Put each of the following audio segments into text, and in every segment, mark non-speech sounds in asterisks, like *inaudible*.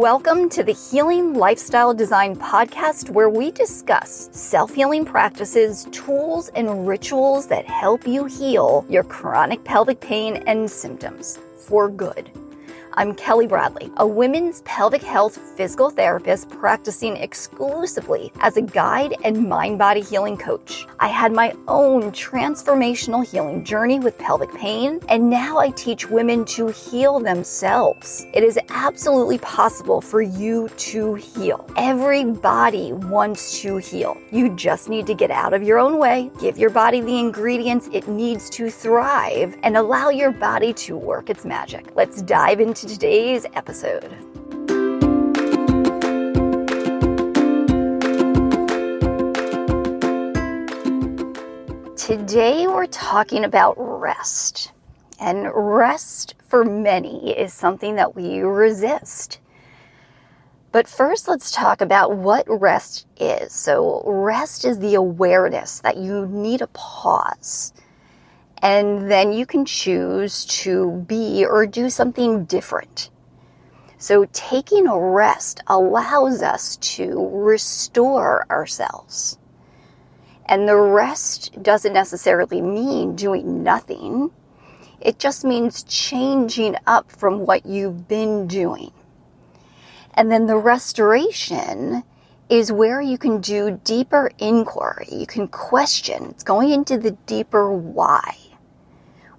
Welcome to the Healing Lifestyle Design Podcast, where we discuss self healing practices, tools, and rituals that help you heal your chronic pelvic pain and symptoms for good. I'm Kelly Bradley, a women's pelvic health physical therapist practicing exclusively as a guide and mind body healing coach. I had my own transformational healing journey with pelvic pain, and now I teach women to heal themselves. It is absolutely possible for you to heal. Everybody wants to heal. You just need to get out of your own way, give your body the ingredients it needs to thrive, and allow your body to work its magic. Let's dive into to today's episode. Today we're talking about rest. And rest for many is something that we resist. But first, let's talk about what rest is. So, rest is the awareness that you need a pause and then you can choose to be or do something different. So, taking a rest allows us to restore ourselves. And the rest doesn't necessarily mean doing nothing, it just means changing up from what you've been doing. And then the restoration is where you can do deeper inquiry. You can question. It's going into the deeper why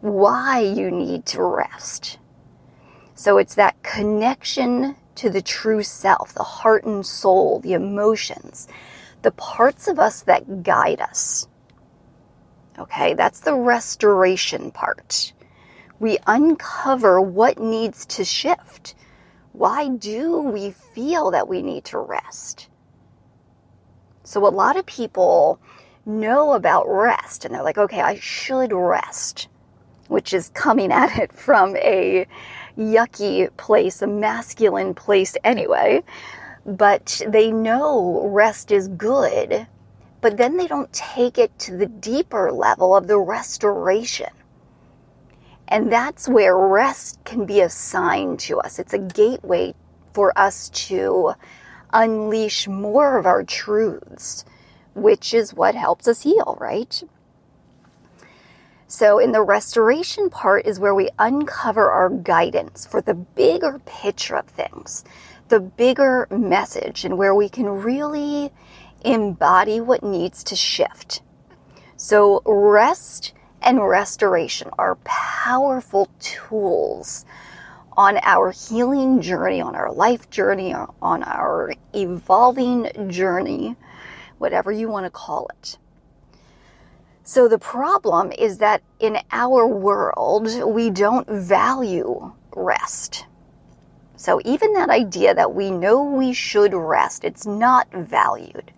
why you need to rest. So it's that connection to the true self, the heart and soul, the emotions, the parts of us that guide us. Okay, that's the restoration part. We uncover what needs to shift. Why do we feel that we need to rest? So, a lot of people know about rest and they're like, okay, I should rest which is coming at it from a yucky place, a masculine place anyway. But they know rest is good, but then they don't take it to the deeper level of the restoration. And that's where rest can be assigned to us. It's a gateway for us to unleash more of our truths, which is what helps us heal, right? So, in the restoration part is where we uncover our guidance for the bigger picture of things, the bigger message, and where we can really embody what needs to shift. So, rest and restoration are powerful tools on our healing journey, on our life journey, on our evolving journey, whatever you want to call it. So the problem is that in our world, we don't value rest. So even that idea that we know we should rest, it's not valued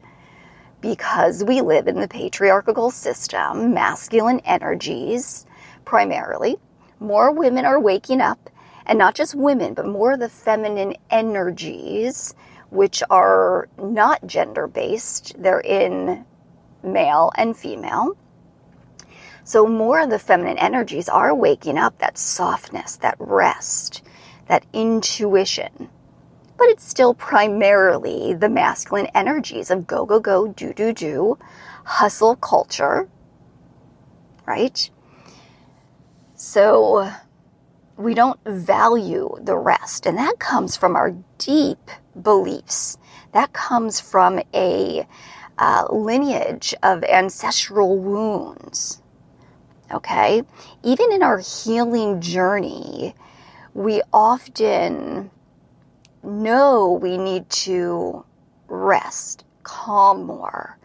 because we live in the patriarchal system, masculine energies primarily. More women are waking up, and not just women, but more of the feminine energies, which are not gender based. They're in male and female. So more of the feminine energies are waking up that softness, that rest, that intuition. But it's still primarily the masculine energies of go, go, go, do, do, do, hustle culture, right? So we don't value the rest. And that comes from our deep beliefs. That comes from a uh, lineage of ancestral wounds Okay. Even in our healing journey, we often know we need to rest, calm more.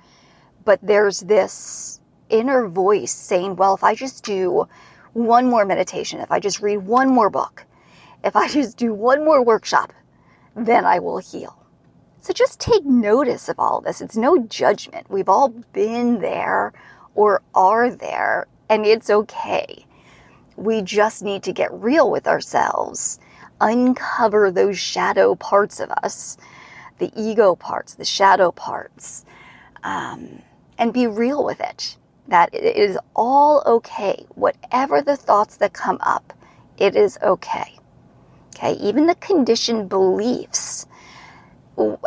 But there's this inner voice saying, well, if I just do one more meditation, if I just read one more book, if I just do one more workshop, then I will heal. So just take notice of all this. It's no judgment. We've all been there or are there and it's okay. We just need to get real with ourselves, uncover those shadow parts of us, the ego parts, the shadow parts, um, and be real with it. That it is all okay. Whatever the thoughts that come up, it is okay. Okay, even the conditioned beliefs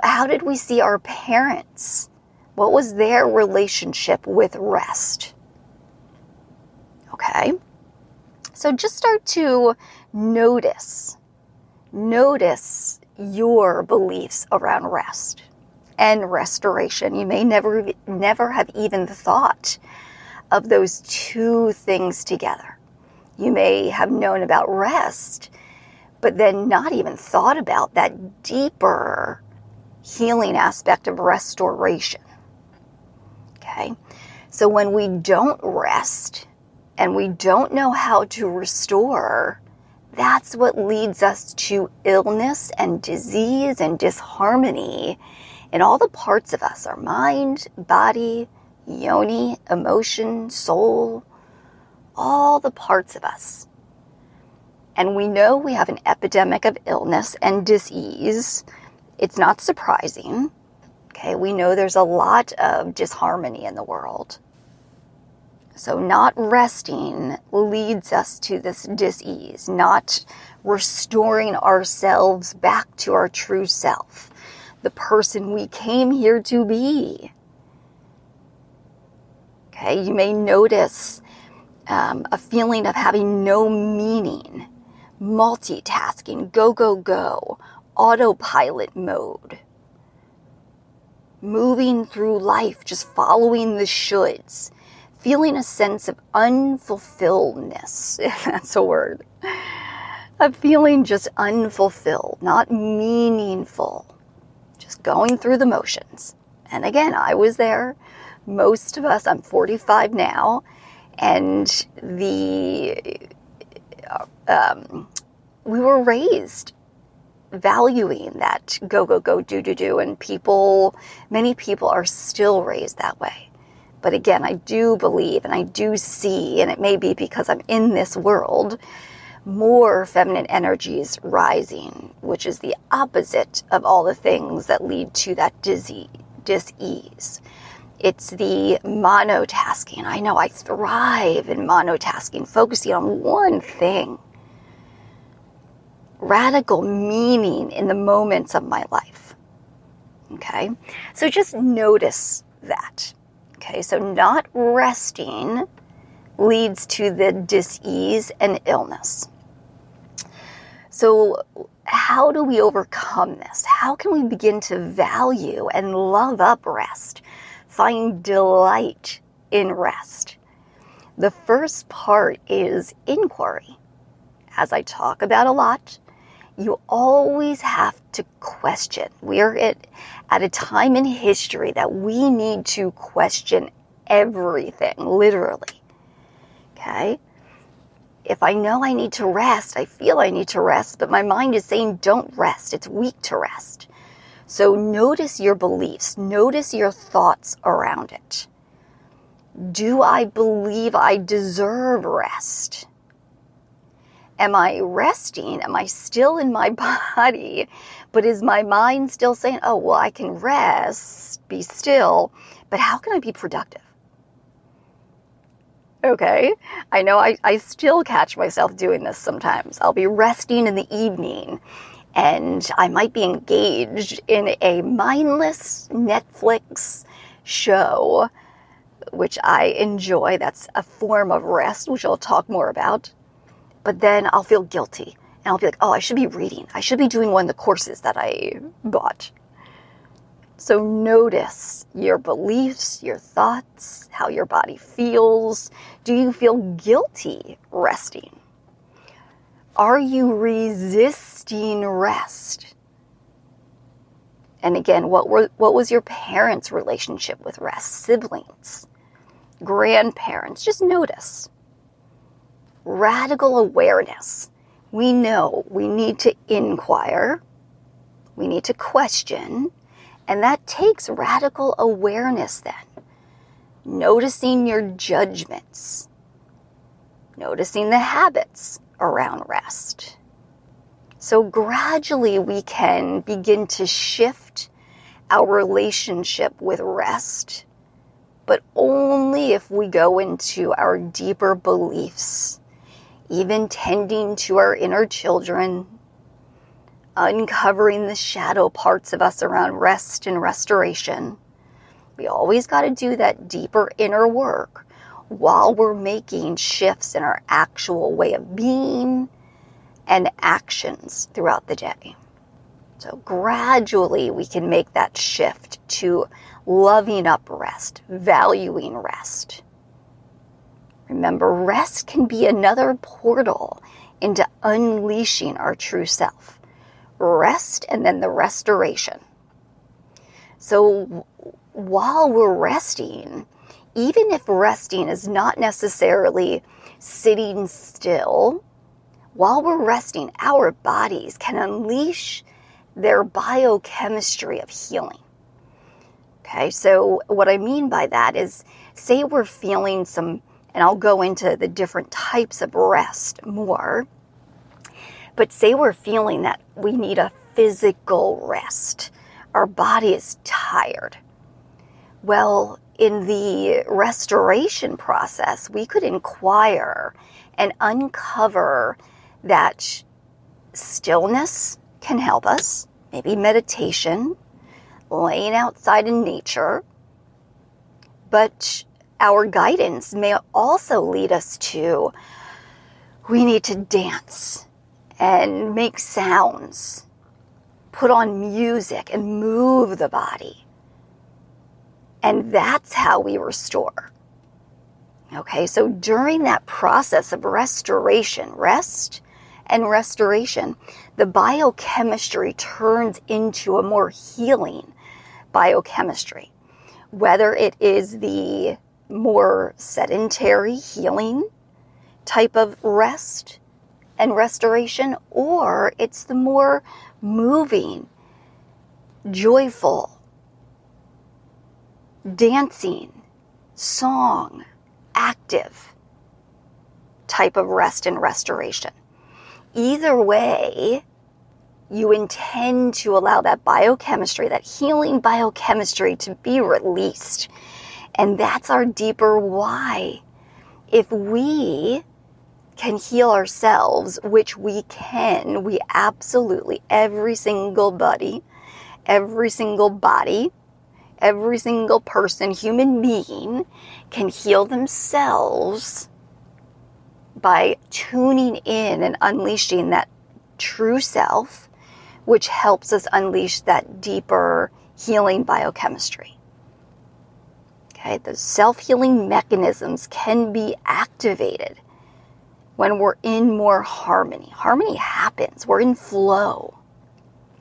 how did we see our parents? What was their relationship with rest? Okay. So just start to notice, notice your beliefs around rest and restoration. You may never, never have even thought of those two things together. You may have known about rest, but then not even thought about that deeper healing aspect of restoration. Okay. So when we don't rest and we don't know how to restore, that's what leads us to illness and disease and disharmony in all the parts of us our mind, body, yoni, emotion, soul, all the parts of us. And we know we have an epidemic of illness and disease. It's not surprising. Okay, we know there's a lot of disharmony in the world. So, not resting leads us to this disease, not restoring ourselves back to our true self, the person we came here to be. Okay, you may notice um, a feeling of having no meaning, multitasking, go, go, go, autopilot mode, moving through life, just following the shoulds feeling a sense of unfulfilledness, *laughs* if that's a word. A feeling just unfulfilled, not meaningful, just going through the motions. And again, I was there. Most of us, I'm 45 now, and the um, we were raised valuing that go go go do do do, and people, many people are still raised that way. But again, I do believe and I do see, and it may be because I'm in this world, more feminine energies rising, which is the opposite of all the things that lead to that dizzy, dis-ease. It's the monotasking. I know I thrive in monotasking, focusing on one thing. Radical meaning in the moments of my life. Okay? So just notice that. Okay, so not resting leads to the disease and illness. So, how do we overcome this? How can we begin to value and love up rest? Find delight in rest. The first part is inquiry. As I talk about a lot, you always have to question. We are at, at a time in history that we need to question everything, literally. Okay? If I know I need to rest, I feel I need to rest, but my mind is saying don't rest. It's weak to rest. So notice your beliefs, notice your thoughts around it. Do I believe I deserve rest? Am I resting? Am I still in my *laughs* body? But is my mind still saying, oh, well, I can rest, be still, but how can I be productive? Okay, I know I, I still catch myself doing this sometimes. I'll be resting in the evening and I might be engaged in a mindless Netflix show, which I enjoy. That's a form of rest, which I'll talk more about but then I'll feel guilty and I'll be like, oh, I should be reading. I should be doing one of the courses that I bought. So notice your beliefs, your thoughts, how your body feels. Do you feel guilty resting? Are you resisting rest? And again, what were what was your parents' relationship with rest? Siblings, grandparents, just notice radical awareness. We know we need to inquire, we need to question, and that takes radical awareness then. Noticing your judgments, noticing the habits around rest. So gradually we can begin to shift our relationship with rest, but only if we go into our deeper beliefs even tending to our inner children, uncovering the shadow parts of us around rest and restoration. We always got to do that deeper inner work while we're making shifts in our actual way of being and actions throughout the day. So gradually we can make that shift to loving up rest, valuing rest. Remember, rest can be another portal into unleashing our true self. Rest and then the restoration. So while we're resting, even if resting is not necessarily sitting still, while we're resting, our bodies can unleash their biochemistry of healing. Okay, so what I mean by that is say we're feeling some, and I'll go into the different types of rest more, but say we're feeling that we need a physical rest. Our body is tired. Well, in the restoration process, we could inquire and uncover that stillness can help us, maybe meditation, laying outside in nature. But our guidance may also lead us to we need to dance and make sounds, put on music and move the body. And that's how we restore. Okay, so during that process of restoration, rest and restoration, the biochemistry turns into a more healing biochemistry. Whether it is the more sedentary healing type of rest and restoration, or it's the more moving, joyful, dancing, song, active type of rest and restoration. Either way, you intend to allow that biochemistry, that healing biochemistry to be released. And that's our deeper why. If we can heal ourselves, which we can, we absolutely, every single body, every single body, every single person, human being, can heal themselves by tuning in and unleashing that true self, which helps us unleash that deeper healing biochemistry. Okay, the self healing mechanisms can be activated when we're in more harmony. Harmony happens, we're in flow.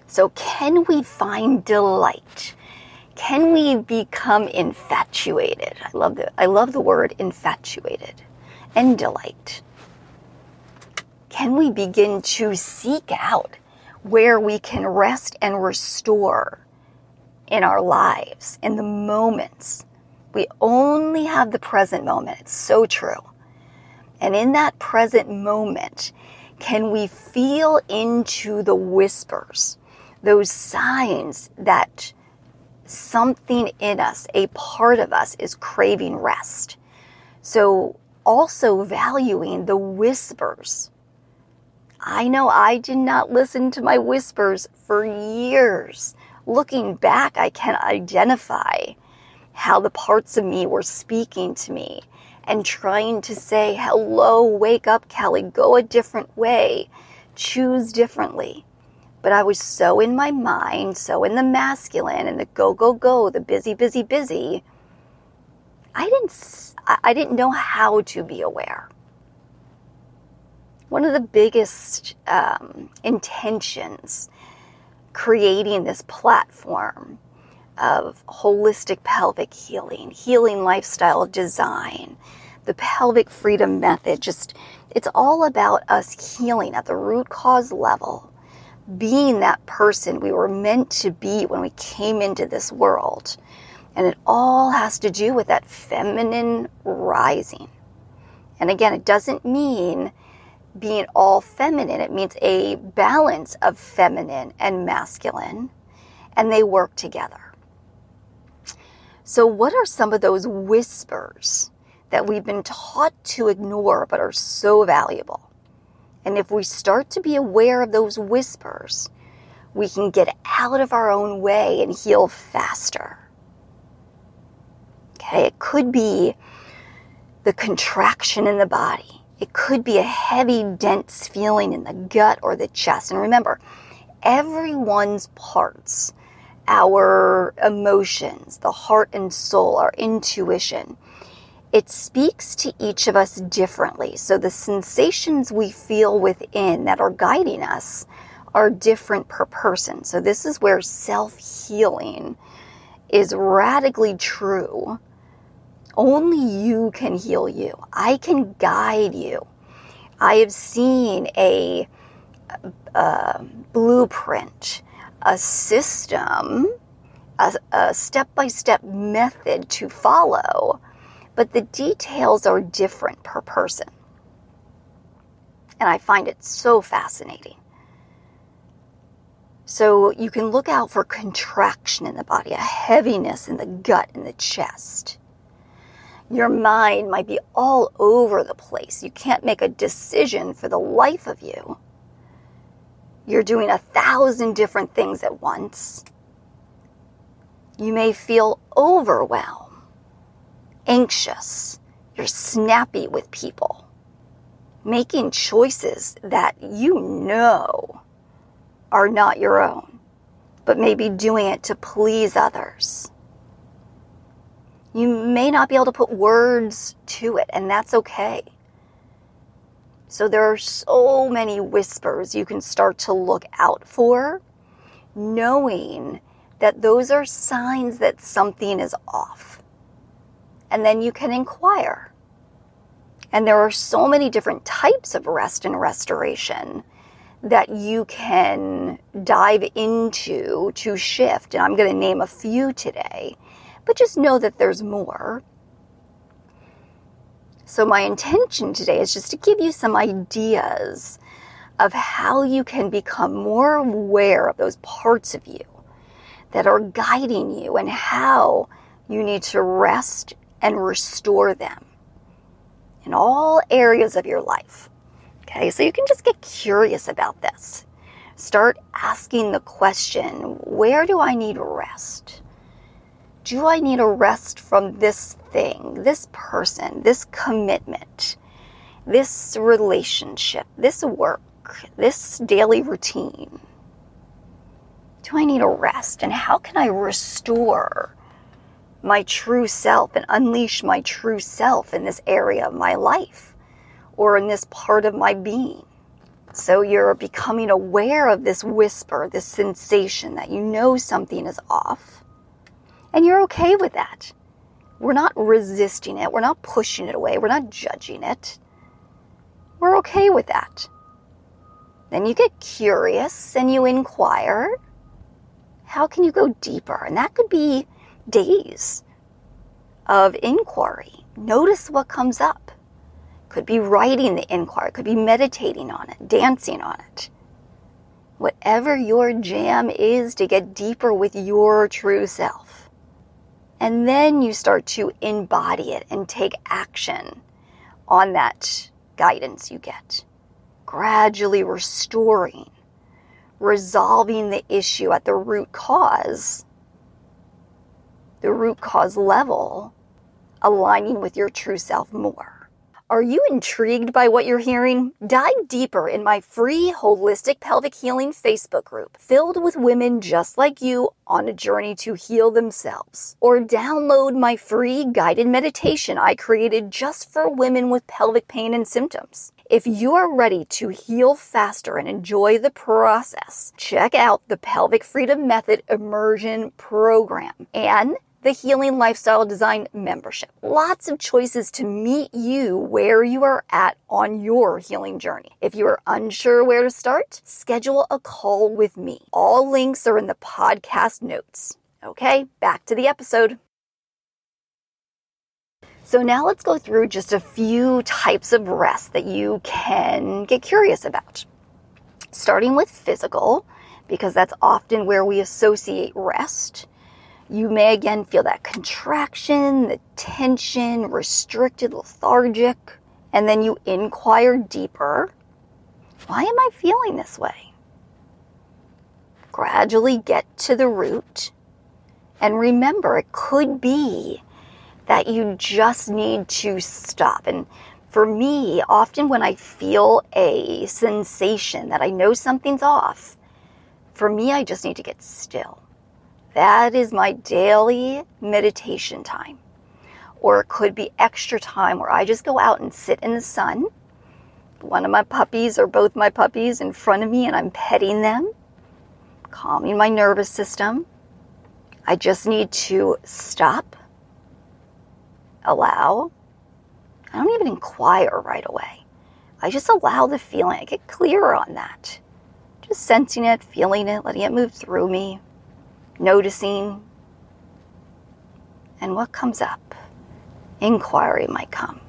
So, can we find delight? Can we become infatuated? I love the, I love the word infatuated and delight? Can we begin to seek out where we can rest and restore in our lives, in the moments? We only have the present moment. It's so true. And in that present moment, can we feel into the whispers, those signs that something in us, a part of us, is craving rest? So also valuing the whispers. I know I did not listen to my whispers for years. Looking back, I can identify how the parts of me were speaking to me and trying to say, hello, wake up, Kelly, go a different way, choose differently. But I was so in my mind, so in the masculine and the go, go, go, the busy, busy, busy. I didn't I didn't know how to be aware. One of the biggest um, intentions creating this platform of holistic pelvic healing, healing lifestyle design, the pelvic freedom method, just it's all about us healing at the root cause level, being that person we were meant to be when we came into this world and it all has to do with that feminine rising. And again, it doesn't mean being all feminine, it means a balance of feminine and masculine, and they work together. So, what are some of those whispers that we've been taught to ignore but are so valuable? And if we start to be aware of those whispers, we can get out of our own way and heal faster. Okay, it could be the contraction in the body. It could be a heavy, dense feeling in the gut or the chest. And remember, everyone's parts, our emotions, the heart and soul, our intuition, it speaks to each of us differently. So the sensations we feel within that are guiding us are different per person. So this is where self healing is radically true. Only you can heal you. I can guide you. I have seen a, a blueprint, a system, a step by step method to follow but the details are different per person. And I find it so fascinating. So you can look out for contraction in the body, a heaviness in the gut and the chest. Your mind might be all over the place. You can't make a decision for the life of you. You're doing a thousand different things at once. You may feel overwhelmed anxious, you're snappy with people, making choices that you know are not your own, but maybe doing it to please others. You may not be able to put words to it, and that's okay. So there are so many whispers you can start to look out for, knowing that those are signs that something is off and then you can inquire. And there are so many different types of rest and restoration that you can dive into to shift. And I'm going to name a few today, but just know that there's more. So, my intention today is just to give you some ideas of how you can become more aware of those parts of you that are guiding you and how you need to rest and restore them in all areas of your life. Okay, so you can just get curious about this. Start asking the question where do I need rest? Do I need a rest from this thing, this person, this commitment, this relationship, this work, this daily routine? Do I need a rest? And how can I restore my true self and unleash my true self in this area of my life or in this part of my being. So you're becoming aware of this whisper, this sensation that you know something is off. And you're okay with that. We're not resisting it. We're not pushing it away. We're not judging it. We're okay with that. Then you get curious and you inquire. How can you go deeper? And that could be days of inquiry. Notice what comes up. Could be writing the inquiry, could be meditating on it, dancing on it. Whatever your jam is to get deeper with your true self. And then you start to embody it and take action on that guidance you get. Gradually restoring, resolving the issue at the root cause the root cause level, aligning with your true self more. Are you intrigued by what you're hearing? Dive deeper in my free Holistic Pelvic Healing Facebook group, filled with women just like you on a journey to heal themselves. Or download my free guided meditation I created just for women with pelvic pain and symptoms. If you are ready to heal faster and enjoy the process, check out the Pelvic Freedom Method Immersion Program and the Healing Lifestyle Design membership. Lots of choices to meet you where you are at on your healing journey. If you are unsure where to start, schedule a call with me. All links are in the podcast notes. Okay, back to the episode. So now let's go through just a few types of rest that you can get curious about. Starting with physical, because that's often where we associate rest. You may again feel that contraction, the tension, restricted, lethargic, and then you inquire deeper. Why am I feeling this way? gradually get to the root. And remember, it could be that you just need to stop. And for me, often when I feel a sensation that I know something's off, for me, I just need to get still. That is my daily meditation time. Or it could be extra time where I just go out and sit in the sun. One of my puppies or both my puppies in front of me, and I'm petting them, calming my nervous system. I just need to stop, allow. I don't even inquire right away. I just allow the feeling. I get clearer on that. Just sensing it, feeling it, letting it move through me noticing, and what comes up. Inquiry might come.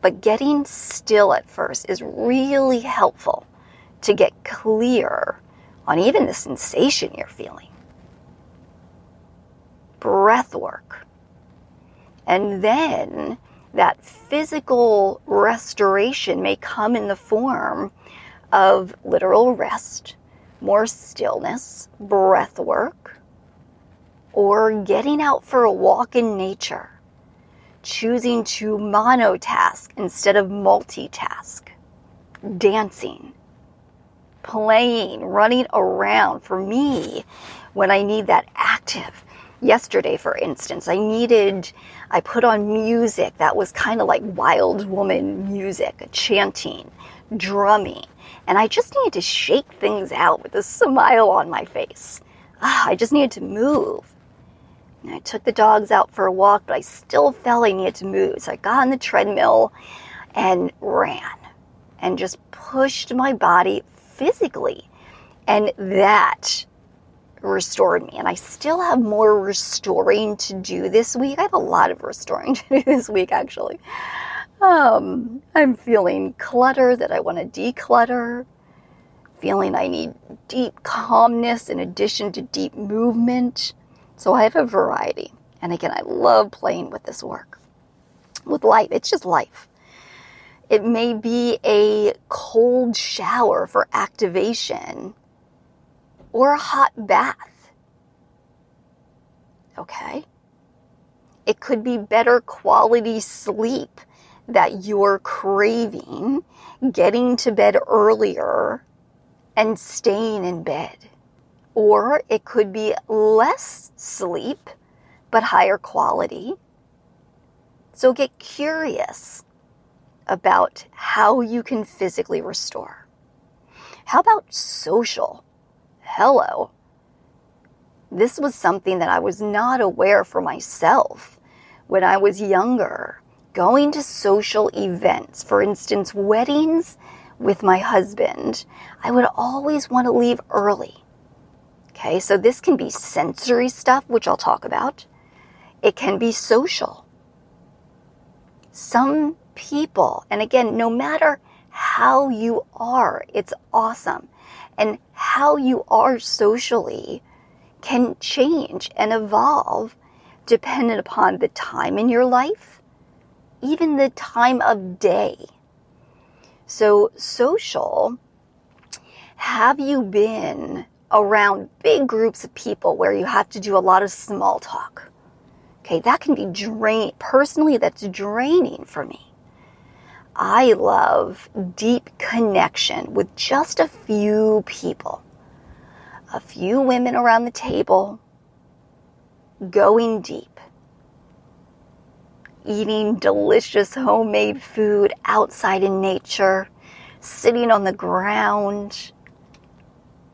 But getting still at first is really helpful to get clear on even the sensation you're feeling. Breath work. And then that physical restoration may come in the form of literal rest more stillness, breath work, or getting out for a walk in nature, choosing to monotask instead of multitask, dancing, playing, running around. For me, when I need that active, yesterday, for instance, I needed, I put on music that was kind of like wild woman music, chanting, drumming. And I just needed to shake things out with a smile on my face. Ah, I just needed to move. And I took the dogs out for a walk, but I still felt I needed to move. So I got on the treadmill and ran and just pushed my body physically. And that restored me. And I still have more restoring to do this week. I have a lot of restoring *laughs* to do this week, actually. Um, I'm feeling clutter that I want to declutter, feeling I need deep calmness in addition to deep movement. So I have a variety. And again, I love playing with this work. With life, it's just life. It may be a cold shower for activation or a hot bath. Okay? It could be better quality sleep that you're craving getting to bed earlier and staying in bed. Or it could be less sleep, but higher quality. So get curious about how you can physically restore. How about social? Hello. This was something that I was not aware for myself when I was younger going to social events, for instance, weddings with my husband, I would always want to leave early. Okay, so this can be sensory stuff, which I'll talk about. It can be social. Some people, and again, no matter how you are, it's awesome. And how you are socially can change and evolve dependent upon the time in your life even the time of day. So, social, have you been around big groups of people where you have to do a lot of small talk? Okay, that can be drain. Personally, that's draining for me. I love deep connection with just a few people, a few women around the table, going deep eating delicious homemade food outside in nature, sitting on the ground,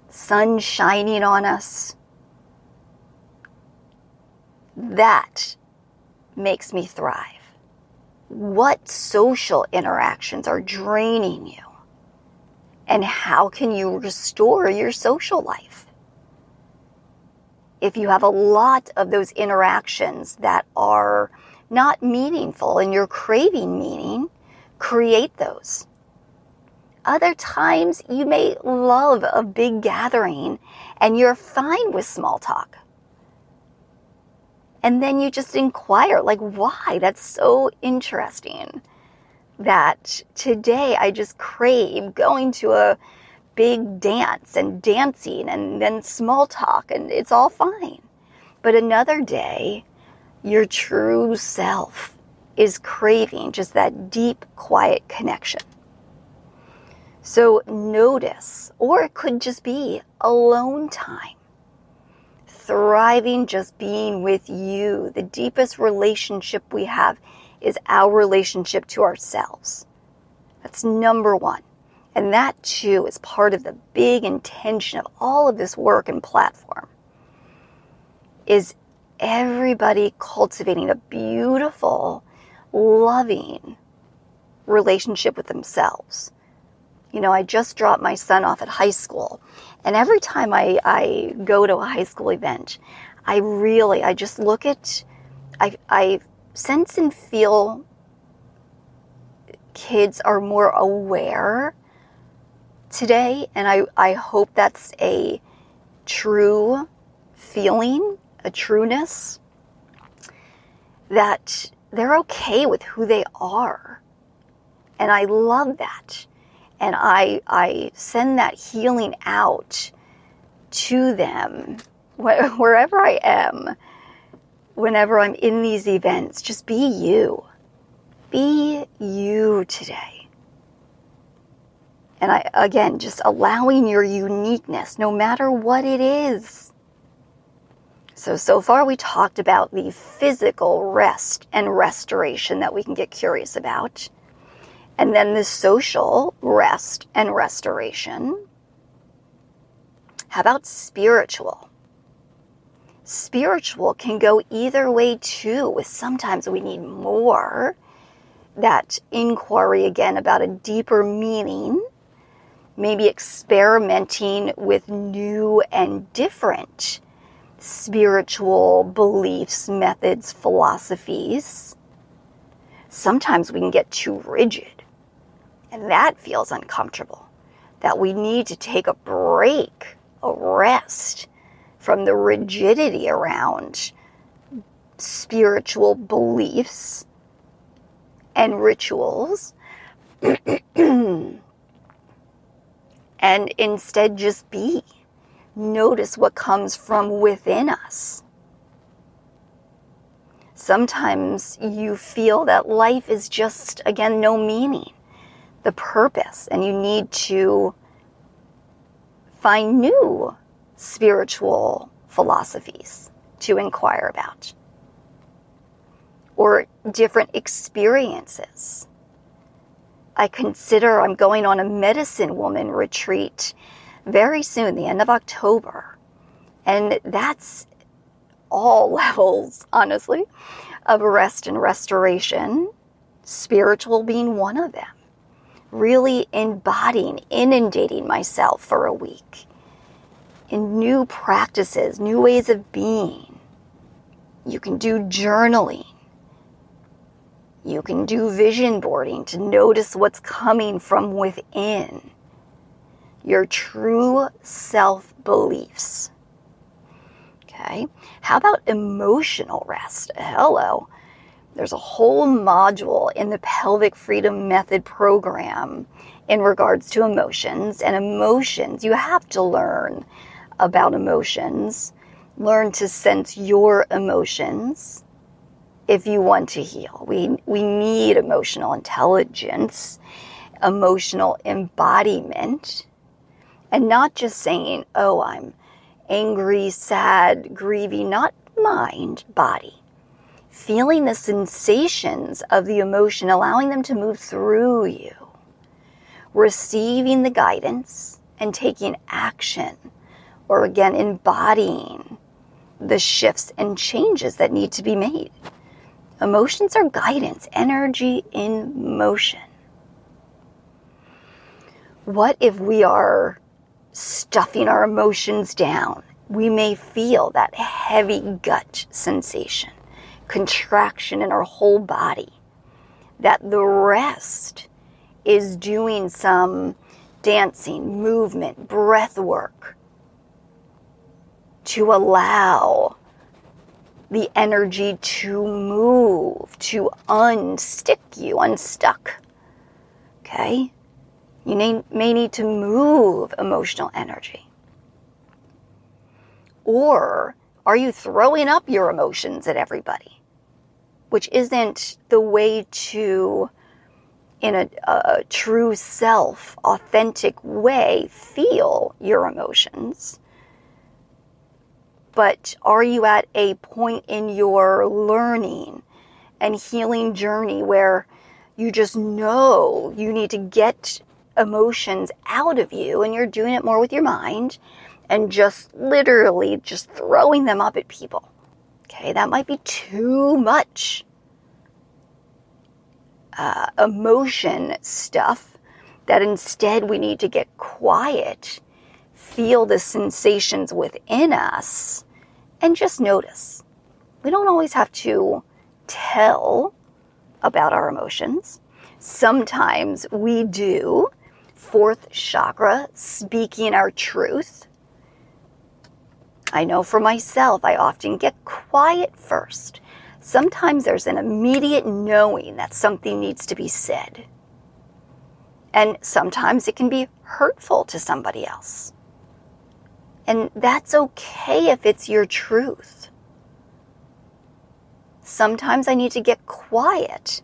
sun shining on us. That makes me thrive. What social interactions are draining you? And how can you restore your social life? If you have a lot of those interactions that are not meaningful and you're craving meaning, create those. Other times you may love a big gathering and you're fine with small talk. And then you just inquire, like, why? That's so interesting that today I just crave going to a big dance and dancing and then small talk, and it's all fine. But another day, your true self is craving just that deep, quiet connection. So notice, or it could just be alone time. Thriving just being with you. The deepest relationship we have is our relationship to ourselves. That's number one. And that too is part of the big intention of all of this work and platform is everybody cultivating a beautiful, loving relationship with themselves. You know, I just dropped my son off at high school, and every time I, I go to a high school event, I really, I just look at, I, I sense and feel kids are more aware today, and I, I hope that's a true feeling a trueness that they're okay with who they are. And I love that. And I, I send that healing out to them *laughs* wherever I am, whenever I'm in these events. Just be you. Be you today. And I, again, just allowing your uniqueness, no matter what it is. So, so far we talked about the physical rest and restoration that we can get curious about. And then the social rest and restoration. How about spiritual? Spiritual can go either way too, with sometimes we need more. That inquiry again about a deeper meaning, maybe experimenting with new and different spiritual beliefs, methods, philosophies, sometimes we can get too rigid. And that feels uncomfortable. That we need to take a break, a rest from the rigidity around spiritual beliefs and rituals. *clears throat* and instead just be notice what comes from within us. Sometimes you feel that life is just, again, no meaning, the purpose, and you need to find new spiritual philosophies to inquire about or different experiences. I consider I'm going on a medicine woman retreat very soon, the end of October. And that's all *laughs* levels, honestly, of rest and restoration, spiritual being one of them. Really embodying, inundating myself for a week in new practices, new ways of being. You can do journaling. You can do vision boarding to notice what's coming from within your true self beliefs. Okay. How about emotional rest? Hello. There's a whole module in the Pelvic Freedom Method program in regards to emotions. And emotions, you have to learn about emotions, learn to sense your emotions if you want to heal. We, we need emotional intelligence, emotional embodiment and not just saying, oh, I'm angry, sad, grieving, not mind, body. Feeling the sensations of the emotion, allowing them to move through you. Receiving the guidance and taking action, or again, embodying the shifts and changes that need to be made. Emotions are guidance, energy in motion. What if we are stuffing our emotions down, we may feel that heavy gut sensation, contraction in our whole body. That the rest is doing some dancing, movement, breath work to allow the energy to move, to unstick you, unstuck. Okay? You may, may need to move emotional energy. Or are you throwing up your emotions at everybody? Which isn't the way to, in a, a true self, authentic way, feel your emotions. But are you at a point in your learning and healing journey where you just know you need to get emotions out of you and you're doing it more with your mind and just literally just throwing them up at people. Okay, that might be too much uh, emotion stuff that instead we need to get quiet, feel the sensations within us, and just notice. We don't always have to tell about our emotions. Sometimes we do, fourth chakra, speaking our truth. I know for myself, I often get quiet first. Sometimes there's an immediate knowing that something needs to be said. And sometimes it can be hurtful to somebody else. And that's okay if it's your truth. Sometimes I need to get quiet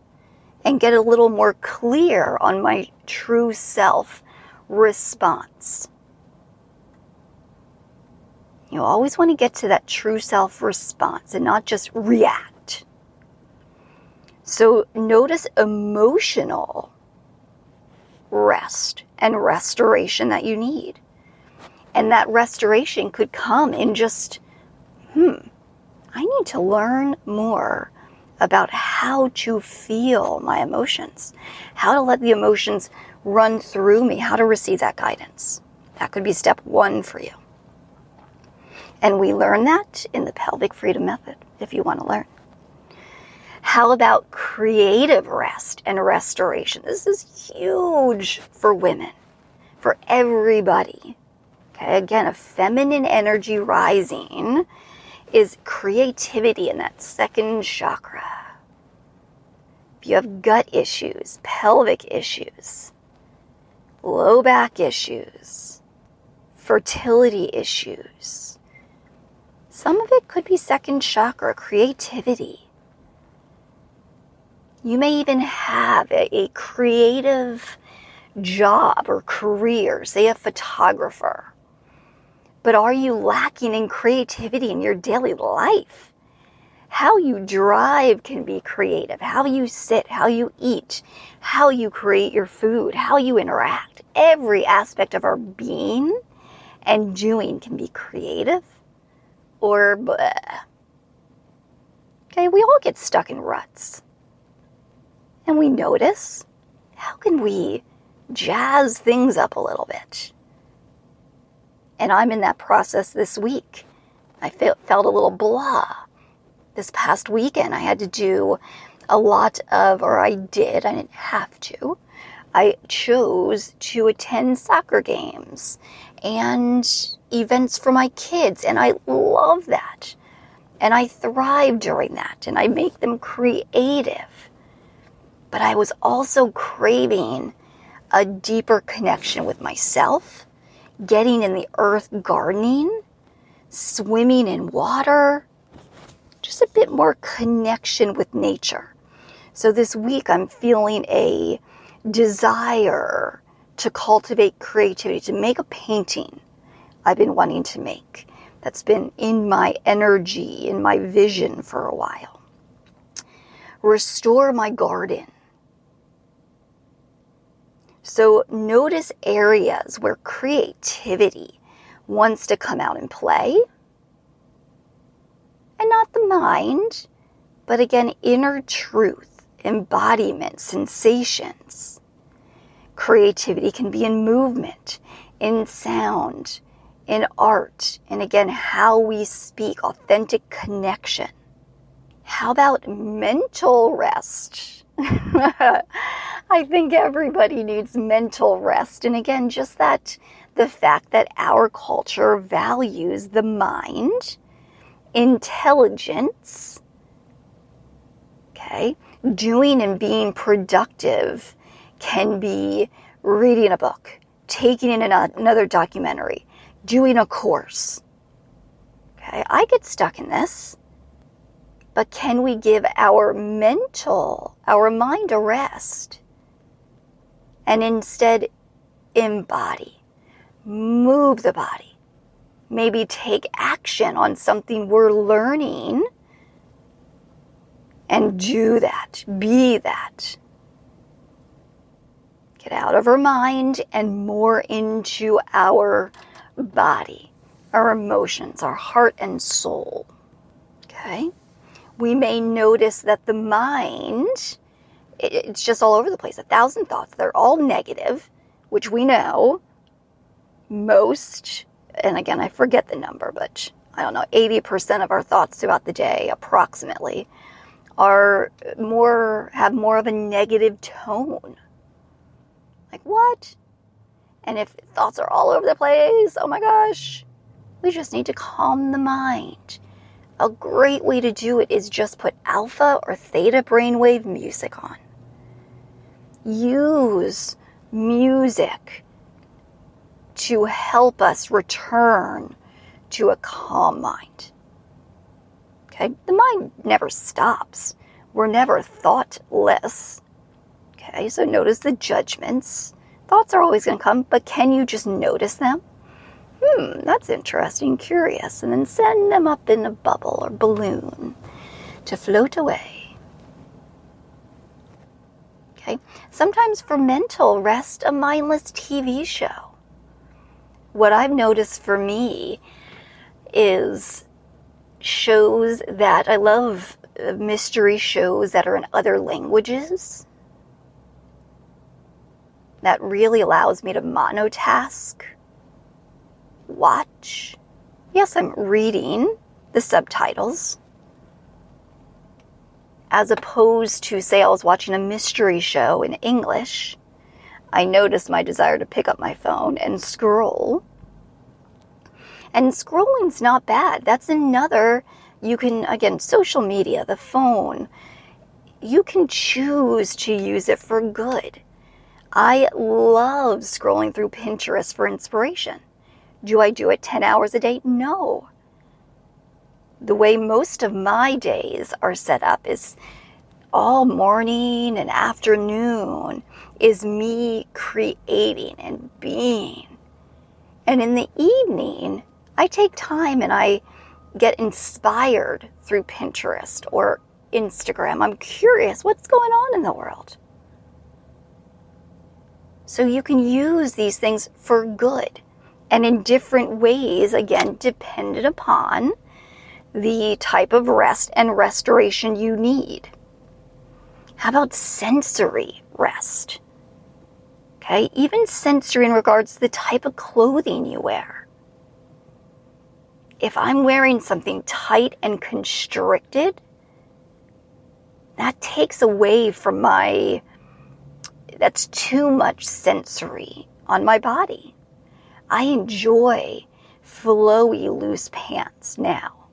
and get a little more clear on my true self response. You always want to get to that true self response and not just react. So notice emotional rest and restoration that you need. And that restoration could come in just, hmm, I need to learn more about how to feel my emotions, how to let the emotions run through me, how to receive that guidance. That could be step one for you. And we learn that in the pelvic freedom method if you want to learn. How about creative rest and restoration? This is huge for women, for everybody. Okay, again, a feminine energy rising is creativity in that second chakra. You have gut issues, pelvic issues, low back issues, fertility issues, some of it could be second chakra, creativity. You may even have a creative job or career, say a photographer but are you lacking in creativity in your daily life? How you drive can be creative. How you sit, how you eat, how you create your food, how you interact. Every aspect of our being and doing can be creative or bleh. Okay, we all get stuck in ruts. And we notice how can we jazz things up a little bit? And I'm in that process this week. I felt, felt a little blah. This past weekend, I had to do a lot of, or I did, I didn't have to. I chose to attend soccer games and events for my kids, and I love that. And I thrive during that, and I make them creative. But I was also craving a deeper connection with myself getting in the earth gardening, swimming in water, just a bit more connection with nature. So this week I'm feeling a desire to cultivate creativity, to make a painting I've been wanting to make. That's been in my energy, in my vision for a while. Restore my garden. So notice areas where creativity wants to come out and play. And not the mind, but again, inner truth, embodiment, sensations. Creativity can be in movement, in sound, in art, and again, how we speak, authentic connection. How about mental rest? *laughs* I think everybody needs mental rest. And again, just that the fact that our culture values the mind, intelligence, okay, doing and being productive can be reading a book, taking in another documentary, doing a course. Okay, I get stuck in this. But can we give our mental, our mind a rest and instead embody, move the body, maybe take action on something we're learning and do that, be that. Get out of our mind and more into our body, our emotions, our heart and soul. Okay? we may notice that the mind, it's just all over the place. A thousand thoughts. They're all negative, which we know most, and again, I forget the number, but I don't know, 80% of our thoughts throughout the day, approximately, are more, have more of a negative tone. Like, what? And if thoughts are all over the place, oh my gosh, we just need to calm the mind. A great way to do it is just put alpha or theta brainwave music on. Use music to help us return to a calm mind. Okay? The mind never stops. We're never thoughtless. Okay? So notice the judgments. Thoughts are always going to come, but can you just notice them? hmm, that's interesting, curious, and then send them up in a bubble or balloon to float away. Okay, sometimes for mental rest, a mindless TV show. What I've noticed for me is shows that I love uh, mystery shows that are in other languages. That really allows me to monotask watch. Yes, I'm reading the subtitles. As opposed to, say, I was watching a mystery show in English, I noticed my desire to pick up my phone and scroll. And scrolling's not bad. That's another, you can, again, social media, the phone, you can choose to use it for good. I love scrolling through Pinterest for inspiration. Do I do it 10 hours a day? No. The way most of my days are set up is all morning and afternoon is me creating and being. And in the evening, I take time and I get inspired through Pinterest or Instagram. I'm curious what's going on in the world. So you can use these things for good and in different ways, again, dependent upon the type of rest and restoration you need. How about sensory rest? Okay, even sensory in regards to the type of clothing you wear. If I'm wearing something tight and constricted, that takes away from my, that's too much sensory on my body. I enjoy flowy, loose pants now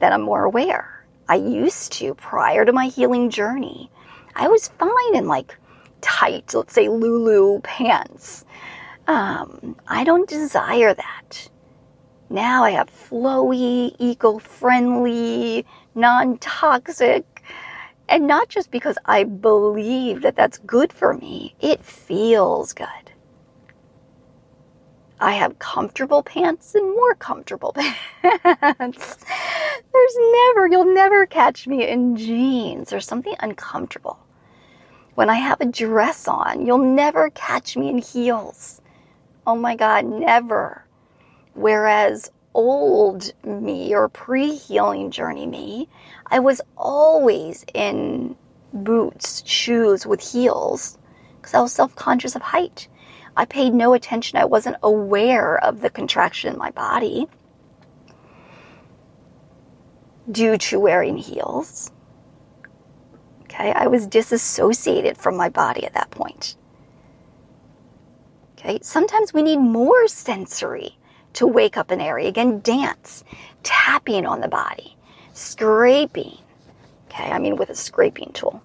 that I'm more aware. I used to prior to my healing journey. I was fine in like tight, let's say Lulu pants. Um, I don't desire that. Now I have flowy, eco friendly, non toxic, and not just because I believe that that's good for me, it feels good. I have comfortable pants and more comfortable *laughs* pants. There's never, you'll never catch me in jeans or something uncomfortable. When I have a dress on, you'll never catch me in heels. Oh my God, never. Whereas old me or pre healing journey me, I was always in boots, shoes with heels because I was self conscious of height. I paid no attention. I wasn't aware of the contraction in my body due to wearing heels. Okay, I was disassociated from my body at that point. Okay, sometimes we need more sensory to wake up an area. Again, dance, tapping on the body, scraping. Okay, I mean with a scraping tool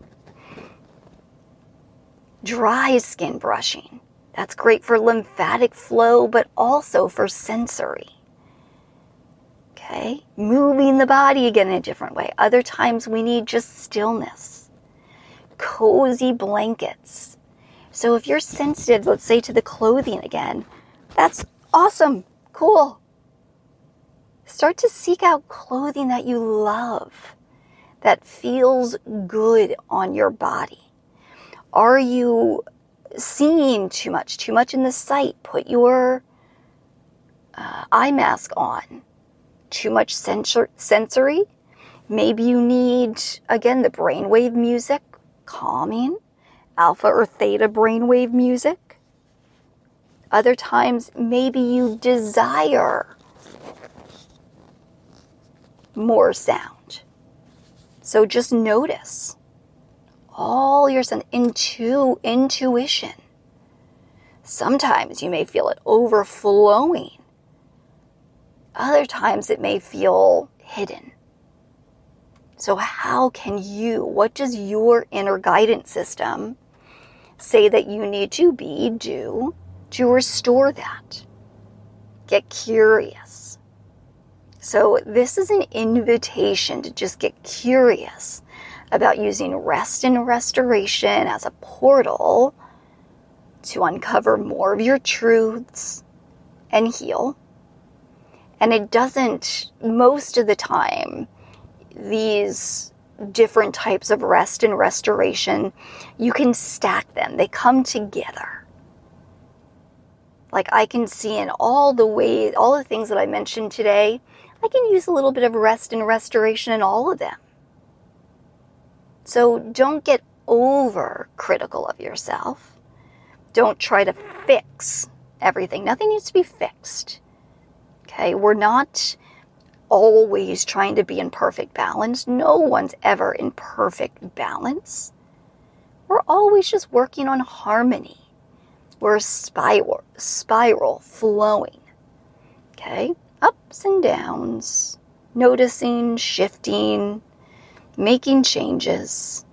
Dry skin brushing. That's great for lymphatic flow, but also for sensory. Okay, moving the body again in a different way. Other times we need just stillness, cozy blankets. So if you're sensitive, let's say to the clothing again, that's awesome, cool. Start to seek out clothing that you love, that feels good on your body. Are you seeing too much, too much in the sight? Put your uh, eye mask on. Too much sensor- sensory? Maybe you need, again, the brainwave music, calming, alpha or theta brainwave music. Other times, maybe you desire more sound. So just notice all your sense into intuition. Sometimes you may feel it overflowing. Other times it may feel hidden. So, how can you, what does your inner guidance system say that you need to be, do to restore that? Get curious. So, this is an invitation to just get curious about using rest and restoration as a portal to uncover more of your truths and heal. And it doesn't, most of the time, these different types of rest and restoration, you can stack them, they come together. Like I can see in all the ways, all the things that I mentioned today, I can use a little bit of rest and restoration in all of them. So don't get over critical of yourself. Don't try to fix everything. Nothing needs to be fixed. Okay, we're not always trying to be in perfect balance. No one's ever in perfect balance. We're always just working on harmony. We're a spiral, spiral flowing. Okay, ups and downs, noticing, shifting, making changes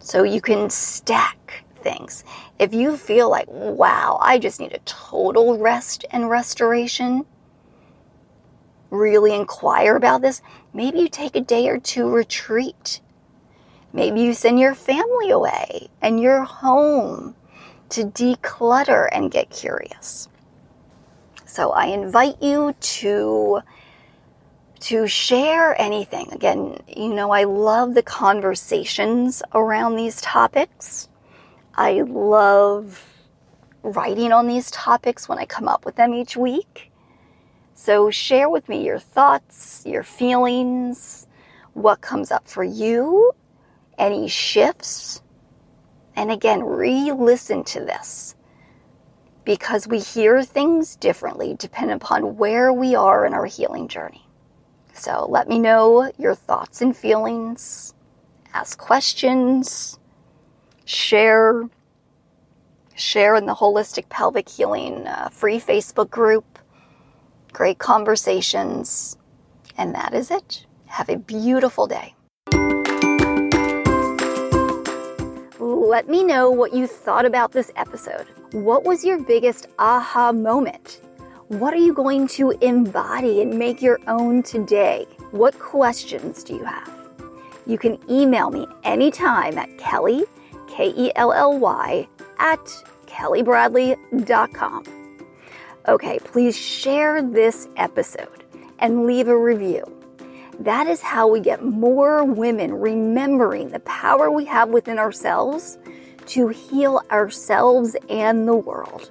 so you can stack things. If you feel like, wow, I just need a total rest and restoration, really inquire about this, maybe you take a day or two retreat. Maybe you send your family away and you're home to declutter and get curious. So I invite you to to share anything. Again, you know, I love the conversations around these topics. I love writing on these topics when I come up with them each week. So share with me your thoughts, your feelings, what comes up for you, any shifts. And again, re listen to this because we hear things differently depending upon where we are in our healing journey. So let me know your thoughts and feelings, ask questions, share, share in the Holistic Pelvic Healing uh, free Facebook group. Great conversations. And that is it. Have a beautiful day. Let me know what you thought about this episode. What was your biggest aha moment? What are you going to embody and make your own today? What questions do you have? You can email me anytime at Kelly, K E L L Y, at kellybradley.com. Okay, please share this episode and leave a review. That is how we get more women remembering the power we have within ourselves to heal ourselves and the world.